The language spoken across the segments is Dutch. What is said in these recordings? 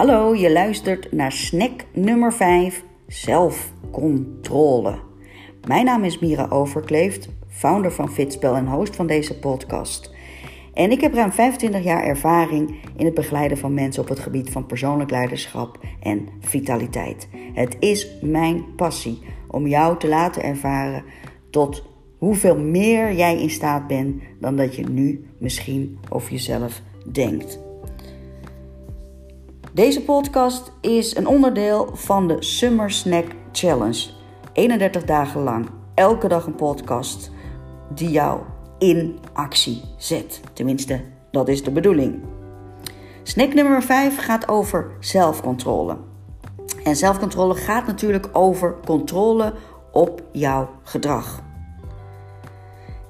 Hallo, je luistert naar snack nummer 5, zelfcontrole. Mijn naam is Mira Overkleeft, founder van Fitspel en host van deze podcast. En ik heb ruim 25 jaar ervaring in het begeleiden van mensen op het gebied van persoonlijk leiderschap en vitaliteit. Het is mijn passie om jou te laten ervaren tot hoeveel meer jij in staat bent dan dat je nu misschien over jezelf denkt. Deze podcast is een onderdeel van de Summer Snack Challenge. 31 dagen lang, elke dag een podcast die jou in actie zet. Tenminste, dat is de bedoeling. Snack nummer 5 gaat over zelfcontrole. En zelfcontrole gaat natuurlijk over controle op jouw gedrag.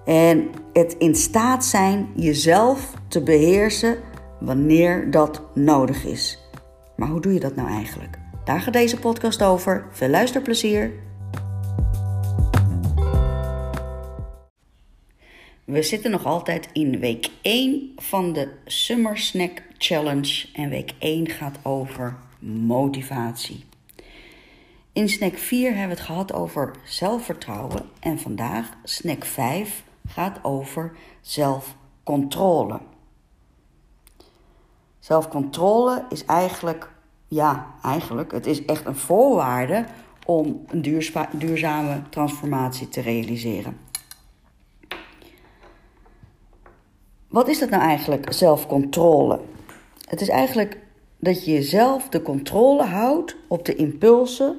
En het in staat zijn jezelf te beheersen wanneer dat nodig is. Maar hoe doe je dat nou eigenlijk? Daar gaat deze podcast over. Veel luisterplezier. We zitten nog altijd in week 1 van de Summer Snack Challenge. En week 1 gaat over motivatie. In snack 4 hebben we het gehad over zelfvertrouwen. En vandaag, snack 5, gaat over zelfcontrole. Zelfcontrole is eigenlijk, ja, eigenlijk, het is echt een voorwaarde om een duurzame transformatie te realiseren. Wat is dat nou eigenlijk, zelfcontrole? Het is eigenlijk dat je jezelf de controle houdt op de impulsen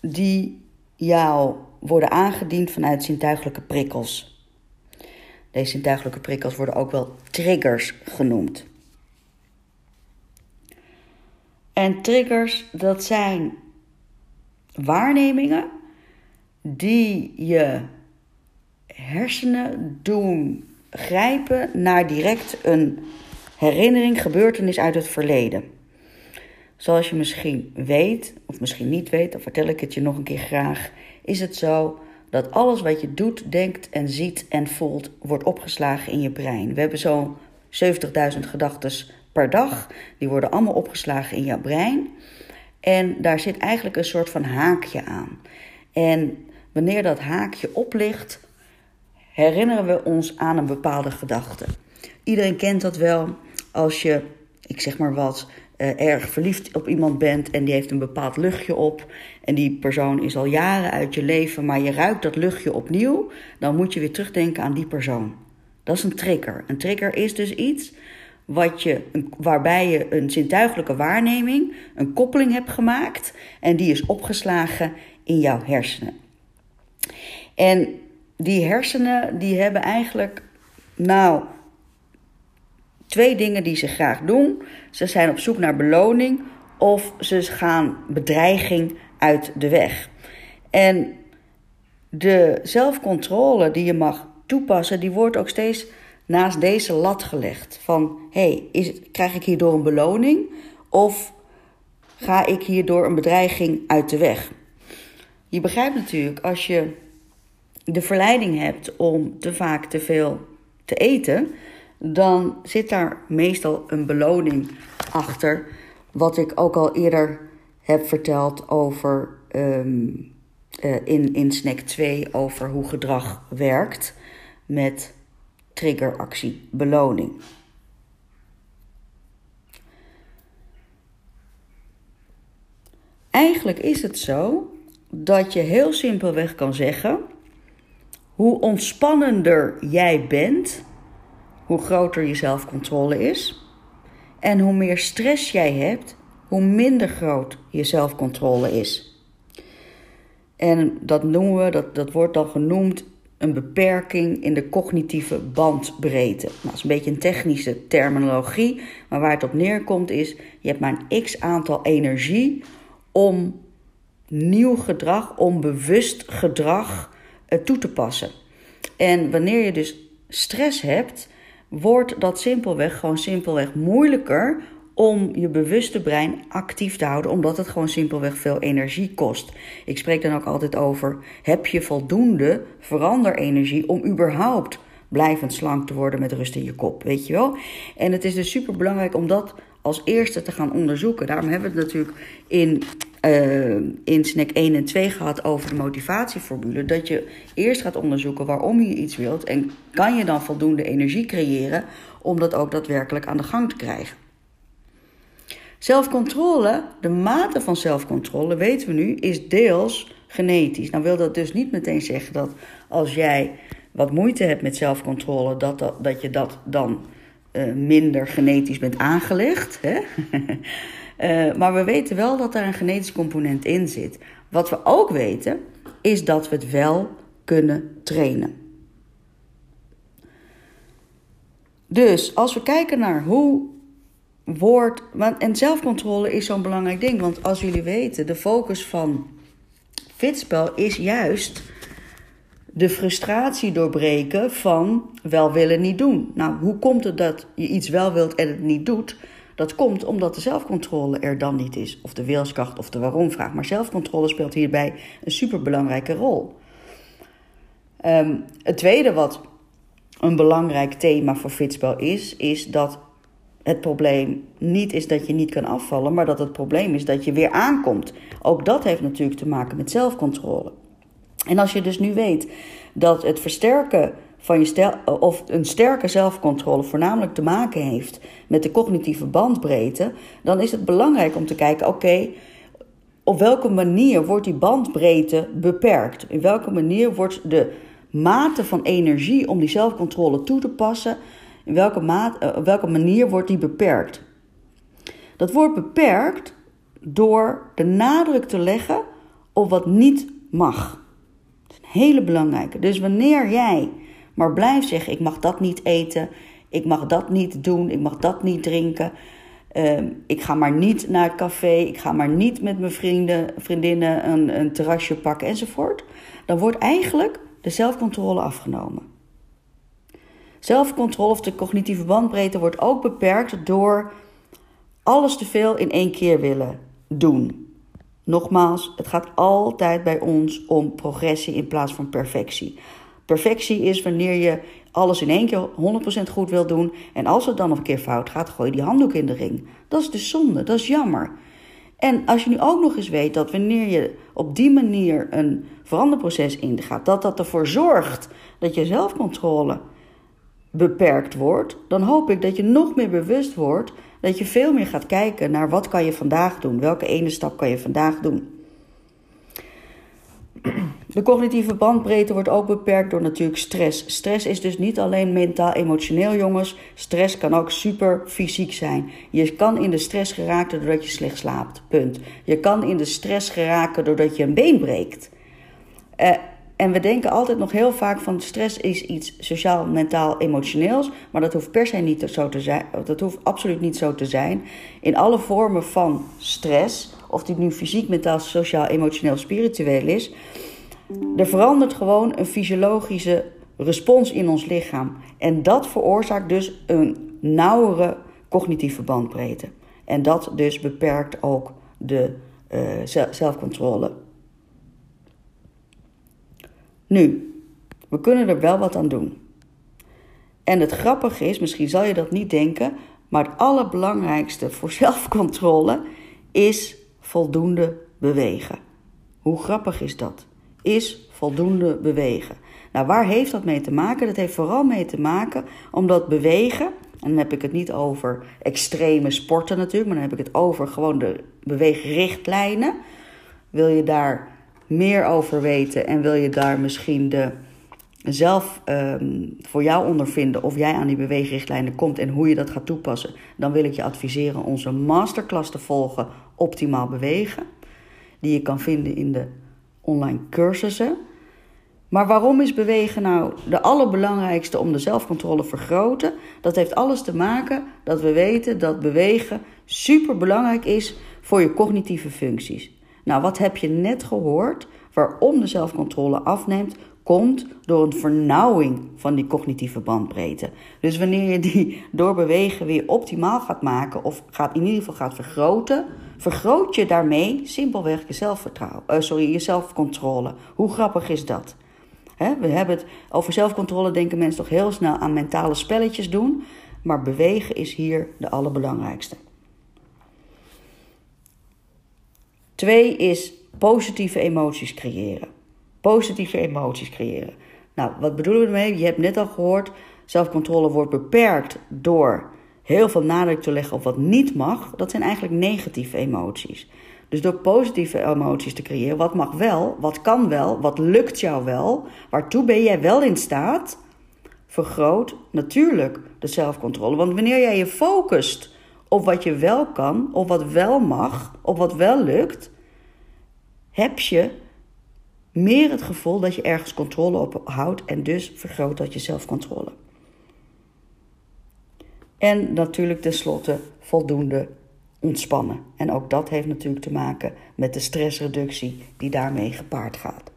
die jou worden aangediend vanuit zintuigelijke prikkels. Deze zintuigelijke prikkels worden ook wel triggers genoemd. En triggers, dat zijn waarnemingen die je hersenen doen grijpen naar direct een herinnering, gebeurtenis uit het verleden. Zoals je misschien weet, of misschien niet weet, dan vertel ik het je nog een keer graag, is het zo dat alles wat je doet, denkt en ziet en voelt, wordt opgeslagen in je brein. We hebben zo'n 70.000 gedachten per dag. Die worden allemaal opgeslagen in jouw brein. En daar zit eigenlijk een soort van haakje aan. En wanneer dat haakje oplicht, herinneren we ons aan een bepaalde gedachte. Iedereen kent dat wel als je, ik zeg maar wat, uh, erg verliefd op iemand bent en die heeft een bepaald luchtje op. En die persoon is al jaren uit je leven, maar je ruikt dat luchtje opnieuw. Dan moet je weer terugdenken aan die persoon. Dat is een trigger. Een trigger is dus iets wat je, waarbij je een zintuigelijke waarneming, een koppeling hebt gemaakt en die is opgeslagen in jouw hersenen. En die hersenen die hebben eigenlijk, nou, twee dingen die ze graag doen. Ze zijn op zoek naar beloning of ze gaan bedreiging uit de weg. En de zelfcontrole die je mag toepassen, die wordt ook steeds naast deze lat gelegd. Van, hé, hey, krijg ik hierdoor een beloning of ga ik hierdoor een bedreiging uit de weg? Je begrijpt natuurlijk, als je de verleiding hebt om te vaak te veel te eten, dan zit daar meestal een beloning achter. Wat ik ook al eerder heb verteld over um, in, in snack 2 over hoe gedrag werkt met triggeractie beloning. Eigenlijk is het zo dat je heel simpelweg kan zeggen: hoe ontspannender jij bent, hoe groter je zelfcontrole is. En hoe meer stress jij hebt, hoe minder groot je zelfcontrole is. En dat noemen we, dat, dat wordt dan genoemd een beperking in de cognitieve bandbreedte. Nou, dat is een beetje een technische terminologie, maar waar het op neerkomt is: je hebt maar een x aantal energie om nieuw gedrag, om bewust gedrag eh, toe te passen. En wanneer je dus stress hebt, wordt dat simpelweg gewoon simpelweg moeilijker om je bewuste brein actief te houden, omdat het gewoon simpelweg veel energie kost. Ik spreek dan ook altijd over: heb je voldoende veranderenergie om überhaupt blijvend slank te worden met rust in je kop, weet je wel? En het is dus super belangrijk om dat als eerste te gaan onderzoeken. Daarom hebben we het natuurlijk in, uh, in snack 1 en 2 gehad over de motivatieformule. Dat je eerst gaat onderzoeken waarom je iets wilt. En kan je dan voldoende energie creëren om dat ook daadwerkelijk aan de gang te krijgen. Zelfcontrole, de mate van zelfcontrole, weten we nu, is deels genetisch. Nou wil dat dus niet meteen zeggen dat als jij wat moeite hebt met zelfcontrole, dat, dat, dat je dat dan uh, minder genetisch bent aangelegd. Hè? uh, maar we weten wel dat daar een genetisch component in zit. Wat we ook weten, is dat we het wel kunnen trainen. Dus als we kijken naar hoe wordt. En zelfcontrole is zo'n belangrijk ding. Want als jullie weten, de focus van fitspel is juist de frustratie doorbreken van wel willen niet doen. Nou, hoe komt het dat je iets wel wilt en het niet doet? Dat komt omdat de zelfcontrole er dan niet is, of de wilskracht of de waarom-vraag. Maar zelfcontrole speelt hierbij een superbelangrijke rol. Um, het tweede wat een belangrijk thema voor fitspel is, is dat het probleem niet is dat je niet kan afvallen, maar dat het probleem is dat je weer aankomt. Ook dat heeft natuurlijk te maken met zelfcontrole. En als je dus nu weet dat het versterken van je of een sterke zelfcontrole voornamelijk te maken heeft met de cognitieve bandbreedte, dan is het belangrijk om te kijken: oké, op welke manier wordt die bandbreedte beperkt? In welke manier wordt de mate van energie om die zelfcontrole toe te passen, in welke, uh, op welke manier wordt die beperkt? Dat wordt beperkt door de nadruk te leggen op wat niet mag hele belangrijke. Dus wanneer jij maar blijft zeggen: ik mag dat niet eten, ik mag dat niet doen, ik mag dat niet drinken. Uh, ik ga maar niet naar het café, ik ga maar niet met mijn vrienden, vriendinnen een, een terrasje pakken enzovoort. Dan wordt eigenlijk de zelfcontrole afgenomen. Zelfcontrole of de cognitieve bandbreedte wordt ook beperkt door alles te veel in één keer willen doen. Nogmaals, het gaat altijd bij ons om progressie in plaats van perfectie. Perfectie is wanneer je alles in één keer 100% goed wil doen. En als het dan een keer fout gaat, gooi je die handdoek in de ring. Dat is de zonde, dat is jammer. En als je nu ook nog eens weet dat wanneer je op die manier een veranderproces ingaat, dat dat ervoor zorgt dat je zelfcontrole beperkt wordt, dan hoop ik dat je nog meer bewust wordt dat je veel meer gaat kijken naar wat kan je vandaag doen, welke ene stap kan je vandaag doen. De cognitieve bandbreedte wordt ook beperkt door natuurlijk stress. Stress is dus niet alleen mentaal-emotioneel, jongens. Stress kan ook super fysiek zijn. Je kan in de stress geraken doordat je slecht slaapt. Punt. Je kan in de stress geraken doordat je een been breekt. Uh, en we denken altijd nog heel vaak van stress is iets sociaal, mentaal, emotioneels. Maar dat hoeft per se niet zo te zijn. Dat hoeft absoluut niet zo te zijn. In alle vormen van stress, of die nu fysiek, mentaal, sociaal, emotioneel, spiritueel is. Er verandert gewoon een fysiologische respons in ons lichaam. En dat veroorzaakt dus een nauwere cognitieve bandbreedte. En dat dus beperkt ook de uh, zelfcontrole. Nu, we kunnen er wel wat aan doen. En het grappige is, misschien zal je dat niet denken, maar het allerbelangrijkste voor zelfcontrole is voldoende bewegen. Hoe grappig is dat? Is voldoende bewegen. Nou, waar heeft dat mee te maken? Dat heeft vooral mee te maken omdat bewegen, en dan heb ik het niet over extreme sporten natuurlijk, maar dan heb ik het over gewoon de beweegrichtlijnen. Wil je daar meer over weten en wil je daar misschien de, zelf um, voor jou ondervinden of jij aan die beweegrichtlijnen komt en hoe je dat gaat toepassen, dan wil ik je adviseren onze masterclass te volgen Optimaal Bewegen. Die je kan vinden in de online cursussen. Maar waarom is bewegen nou de allerbelangrijkste om de zelfcontrole te vergroten? Dat heeft alles te maken dat we weten dat bewegen super belangrijk is voor je cognitieve functies. Nou, wat heb je net gehoord? Waarom de zelfcontrole afneemt, komt door een vernauwing van die cognitieve bandbreedte. Dus wanneer je die door bewegen weer optimaal gaat maken, of gaat, in ieder geval gaat vergroten, vergroot je daarmee simpelweg je zelfvertrouwen, uh, sorry, je zelfcontrole. Hoe grappig is dat? we hebben het over zelfcontrole, denken mensen toch heel snel aan mentale spelletjes doen, maar bewegen is hier de allerbelangrijkste. Twee is positieve emoties creëren. Positieve emoties creëren. Nou, wat bedoelen we ermee? Je hebt net al gehoord, zelfcontrole wordt beperkt door heel veel nadruk te leggen op wat niet mag. Dat zijn eigenlijk negatieve emoties. Dus door positieve emoties te creëren, wat mag wel, wat kan wel, wat lukt jou wel, waartoe ben jij wel in staat, vergroot natuurlijk de zelfcontrole. Want wanneer jij je focust op wat je wel kan, op wat wel mag, op wat wel lukt, heb je meer het gevoel dat je ergens controle op houdt en dus vergroot dat je zelfcontrole. En natuurlijk tenslotte voldoende ontspannen. En ook dat heeft natuurlijk te maken met de stressreductie die daarmee gepaard gaat.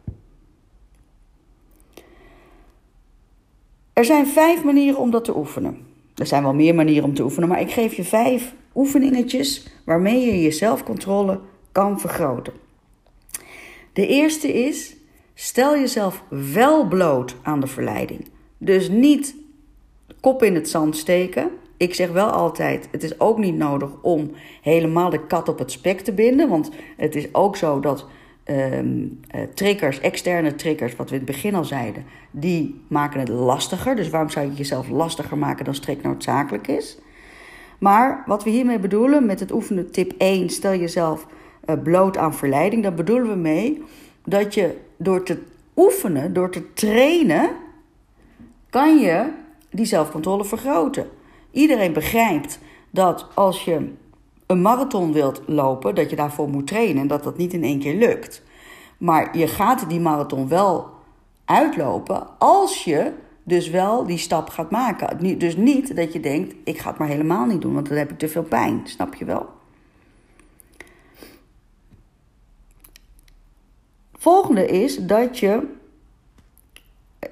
Er zijn vijf manieren om dat te oefenen. Er zijn wel meer manieren om te oefenen, maar ik geef je vijf oefeningetjes waarmee je je zelfcontrole kan vergroten. De eerste is: stel jezelf wel bloot aan de verleiding. Dus niet kop in het zand steken. Ik zeg wel altijd: het is ook niet nodig om helemaal de kat op het spek te binden. Want het is ook zo dat um, triggers, externe triggers, wat we in het begin al zeiden, die maken het lastiger. Dus waarom zou je jezelf lastiger maken dan strikt noodzakelijk is? Maar wat we hiermee bedoelen met het oefenen tip 1, stel jezelf bloot aan verleiding, daar bedoelen we mee dat je door te oefenen, door te trainen, kan je die zelfcontrole vergroten. Iedereen begrijpt dat als je een marathon wilt lopen, dat je daarvoor moet trainen en dat dat niet in één keer lukt. Maar je gaat die marathon wel uitlopen als je dus wel die stap gaat maken. Dus niet dat je denkt, ik ga het maar helemaal niet doen, want dan heb ik te veel pijn. Snap je wel? Volgende is dat je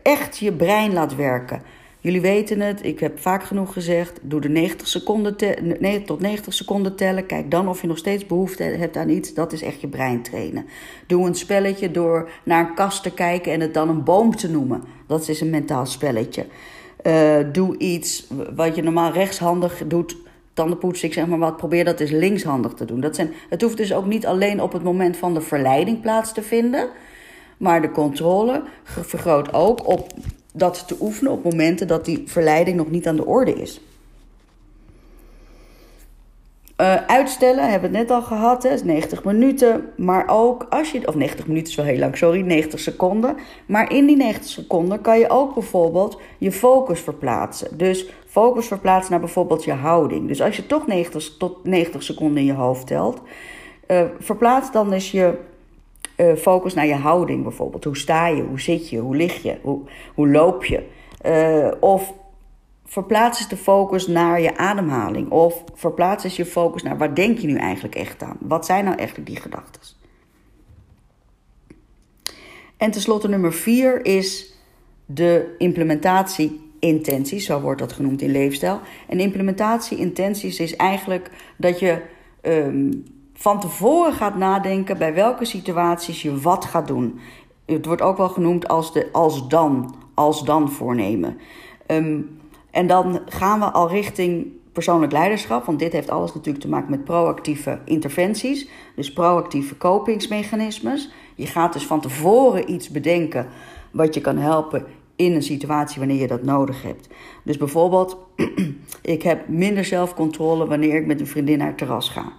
echt je brein laat werken. Jullie weten het, ik heb vaak genoeg gezegd. Doe de 90 seconden nee, tot 90 seconden tellen. Kijk dan of je nog steeds behoefte hebt aan iets. Dat is echt je brein trainen. Doe een spelletje door naar een kast te kijken en het dan een boom te noemen. Dat is een mentaal spelletje. Uh, doe iets wat je normaal rechtshandig doet. Tandenpoetsen, ik zeg maar wat. Probeer dat eens linkshandig te doen. Dat zijn, het hoeft dus ook niet alleen op het moment van de verleiding plaats te vinden. Maar de controle vergroot ook op dat te oefenen op momenten dat die verleiding nog niet aan de orde is. Uh, uitstellen hebben we het net al gehad, hè, is 90 minuten. Maar ook als je, of 90 minuten is wel heel lang, sorry, 90 seconden. Maar in die 90 seconden kan je ook bijvoorbeeld je focus verplaatsen. Dus focus verplaatsen naar bijvoorbeeld je houding. Dus als je toch 90 tot 90 seconden in je hoofd telt, uh, verplaats dan eens je uh, focus naar je houding bijvoorbeeld. Hoe sta je? Hoe zit je? Hoe lig je? Hoe, hoe loop je? Of verplaats eens de focus naar je ademhaling. Of verplaats eens je focus naar waar denk je nu eigenlijk echt aan? Wat zijn nou eigenlijk die gedachten? En tenslotte nummer vier is de implementatie-intenties. Zo wordt dat genoemd in leefstijl. En implementatie-intenties is eigenlijk dat je um, van tevoren gaat nadenken bij welke situaties je wat gaat doen. Het wordt ook wel genoemd als de als dan, als dan voornemen. Um, en dan gaan we al richting persoonlijk leiderschap, want dit heeft alles natuurlijk te maken met proactieve interventies, dus proactieve kopingsmechanismes. Je gaat dus van tevoren iets bedenken wat je kan helpen in een situatie wanneer je dat nodig hebt. Dus bijvoorbeeld, ik heb minder zelfcontrole wanneer ik met een vriendin naar het terras ga.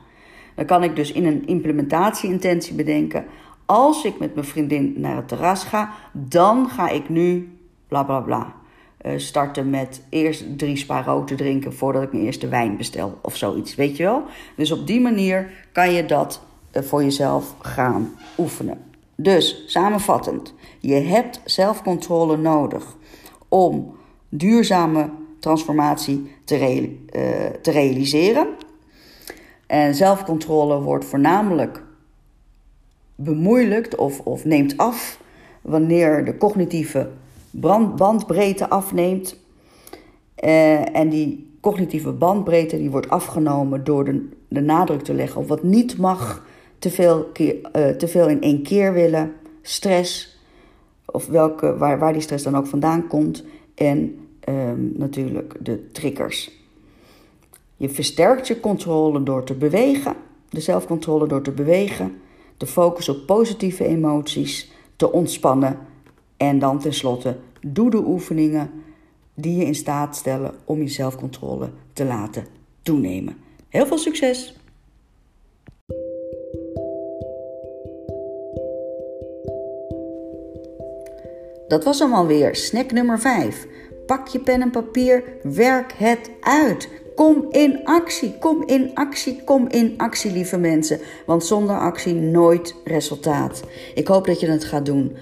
Dan kan ik dus in een implementatieintentie bedenken. Als ik met mijn vriendin naar het terras ga, dan ga ik nu bla bla bla. Uh, starten met eerst drie spa te drinken voordat ik mijn eerste wijn bestel of zoiets, weet je wel? Dus op die manier kan je dat uh, voor jezelf gaan oefenen. Dus samenvattend, je hebt zelfcontrole nodig om duurzame transformatie te, uh, te realiseren. En zelfcontrole wordt voornamelijk bemoeilijkt of, of neemt af wanneer de cognitieve bandbreedte afneemt. Uh, en die cognitieve bandbreedte die wordt afgenomen door de, de nadruk te leggen op wat niet mag, te veel, keer, uh, te veel in één keer willen, stress, of welke, waar, waar die stress dan ook vandaan komt, en um, natuurlijk de triggers. Je versterkt je controle door te bewegen, de zelfcontrole door te bewegen. de focus op positieve emoties te ontspannen. En dan tenslotte, doe de oefeningen die je in staat stellen om je zelfcontrole te laten toenemen. Heel veel succes! Dat was hem alweer, snack nummer 5. Pak je pen en papier, werk het uit. Kom in actie, kom in actie, kom in actie, lieve mensen. Want zonder actie nooit resultaat. Ik hoop dat je het gaat doen.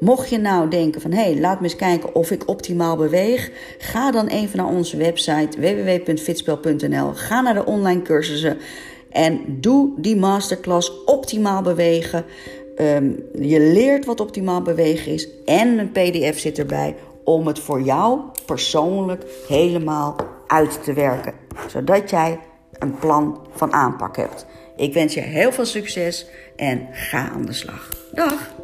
Mocht je nou denken van hé, hey, laat me eens kijken of ik optimaal beweeg, ga dan even naar onze website www.fitspel.nl. Ga naar de online cursussen en doe die masterclass optimaal bewegen. Um, je leert wat optimaal bewegen is en een PDF zit erbij om het voor jou persoonlijk helemaal uit te werken, zodat jij een plan van aanpak hebt. Ik wens je heel veel succes en ga aan de slag. Dag!